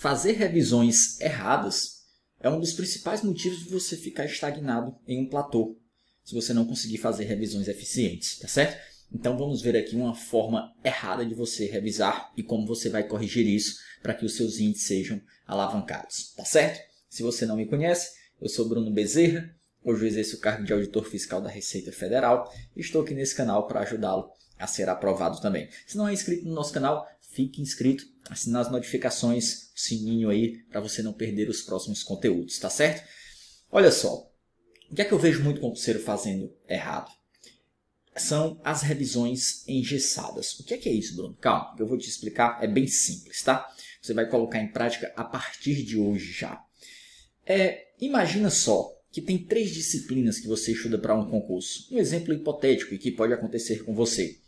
fazer revisões erradas é um dos principais motivos de você ficar estagnado em um platô, se você não conseguir fazer revisões eficientes, tá certo? Então vamos ver aqui uma forma errada de você revisar e como você vai corrigir isso para que os seus índices sejam alavancados, tá certo? Se você não me conhece, eu sou Bruno Bezerra, hoje eu exerço o cargo de auditor fiscal da Receita Federal e estou aqui nesse canal para ajudá-lo a ser aprovado também. Se não é inscrito no nosso canal, fique inscrito, assine as notificações, sininho aí para você não perder os próximos conteúdos, tá certo? Olha só, o que é que eu vejo muito concurseiro fazendo errado? São as revisões engessadas. O que é que é isso, Bruno? Calma, eu vou te explicar, é bem simples, tá? Você vai colocar em prática a partir de hoje já. É, imagina só que tem três disciplinas que você estuda para um concurso. Um exemplo hipotético e que pode acontecer com você.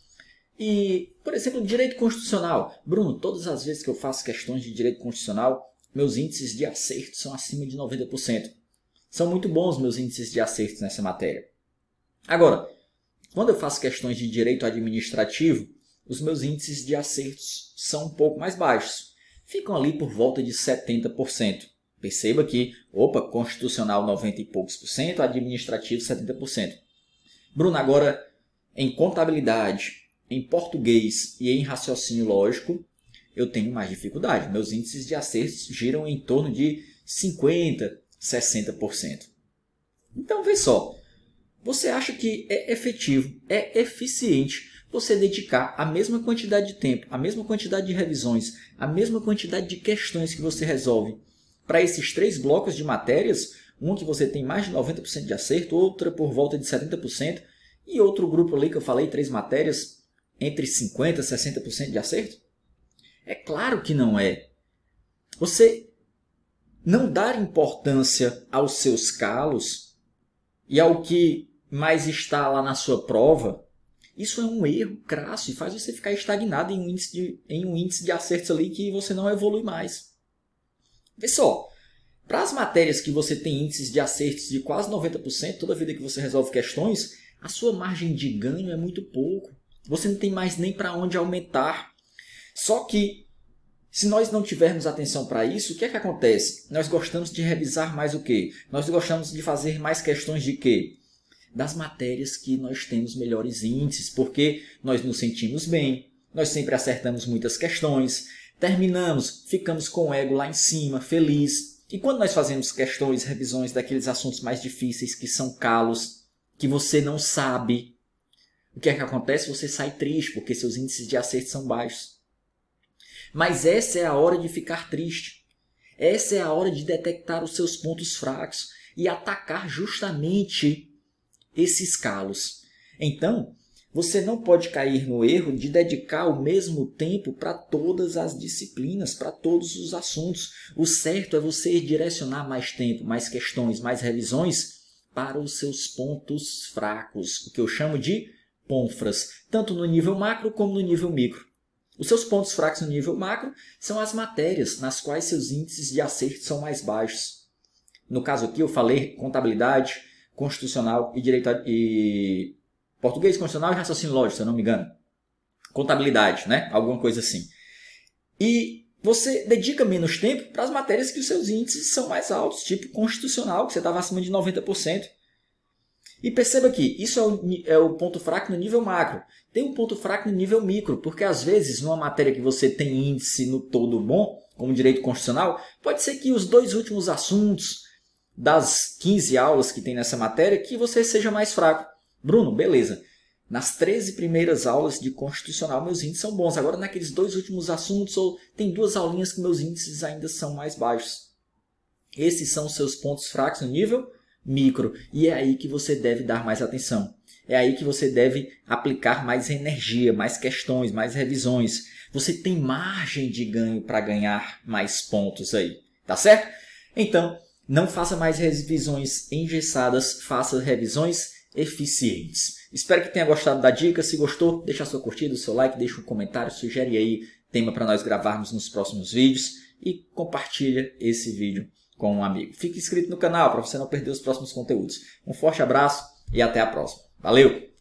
E, por exemplo, direito constitucional. Bruno, todas as vezes que eu faço questões de direito constitucional, meus índices de acerto são acima de 90%. São muito bons meus índices de acerto nessa matéria. Agora, quando eu faço questões de direito administrativo, os meus índices de acertos são um pouco mais baixos. Ficam ali por volta de 70%. Perceba que, opa, constitucional 90 e poucos por cento, administrativo 70%. Bruno, agora em contabilidade, em português e em raciocínio lógico, eu tenho mais dificuldade. Meus índices de acertos giram em torno de 50%, 60%. Então, vê só. Você acha que é efetivo, é eficiente você dedicar a mesma quantidade de tempo, a mesma quantidade de revisões, a mesma quantidade de questões que você resolve para esses três blocos de matérias, um que você tem mais de 90% de acerto, outra por volta de 70%, e outro grupo ali que eu falei, três matérias, entre 50% e 60% de acerto? É claro que não é. Você não dar importância aos seus calos e ao que mais está lá na sua prova, isso é um erro crasso e faz você ficar estagnado em um índice de, em um índice de acertos ali que você não evolui mais. Vê só, para as matérias que você tem índices de acertos de quase 90%, toda vida que você resolve questões, a sua margem de ganho é muito pouco. Você não tem mais nem para onde aumentar. Só que, se nós não tivermos atenção para isso, o que é que acontece? Nós gostamos de revisar mais o quê? Nós gostamos de fazer mais questões de quê? Das matérias que nós temos melhores índices, porque nós nos sentimos bem, nós sempre acertamos muitas questões, terminamos, ficamos com o ego lá em cima, feliz. E quando nós fazemos questões, revisões daqueles assuntos mais difíceis que são calos, que você não sabe, o que é que acontece? Você sai triste porque seus índices de acerto são baixos. Mas essa é a hora de ficar triste. Essa é a hora de detectar os seus pontos fracos e atacar justamente esses calos. Então, você não pode cair no erro de dedicar o mesmo tempo para todas as disciplinas, para todos os assuntos. O certo é você direcionar mais tempo, mais questões, mais revisões para os seus pontos fracos, o que eu chamo de ponfras, tanto no nível macro como no nível micro. Os seus pontos fracos no nível macro são as matérias nas quais seus índices de acerto são mais baixos. No caso aqui eu falei contabilidade, constitucional e direito e português constitucional e raciocínio lógico, se eu não me engano. Contabilidade, né? Alguma coisa assim. E você dedica menos tempo para as matérias que os seus índices são mais altos, tipo constitucional, que você estava acima de 90%. E perceba que isso é o, é o, ponto fraco no nível macro. Tem um ponto fraco no nível micro, porque às vezes, numa matéria que você tem índice no todo bom, como direito constitucional, pode ser que os dois últimos assuntos das 15 aulas que tem nessa matéria, que você seja mais fraco. Bruno, beleza. Nas 13 primeiras aulas de constitucional, meus índices são bons. Agora, naqueles dois últimos assuntos, ou tem duas aulinhas que meus índices ainda são mais baixos. Esses são os seus pontos fracos no nível micro. E é aí que você deve dar mais atenção. É aí que você deve aplicar mais energia, mais questões, mais revisões. Você tem margem de ganho para ganhar mais pontos aí, tá certo? Então, não faça mais revisões engessadas, faça revisões eficientes. Espero que tenha gostado da dica. Se gostou, deixa a sua curtida, o seu like, deixa um comentário, sugere aí tema para nós gravarmos nos próximos vídeos e compartilha esse vídeo com um amigo. Fique inscrito no canal para você não perder os próximos conteúdos. Um forte abraço e até a próxima. Valeu!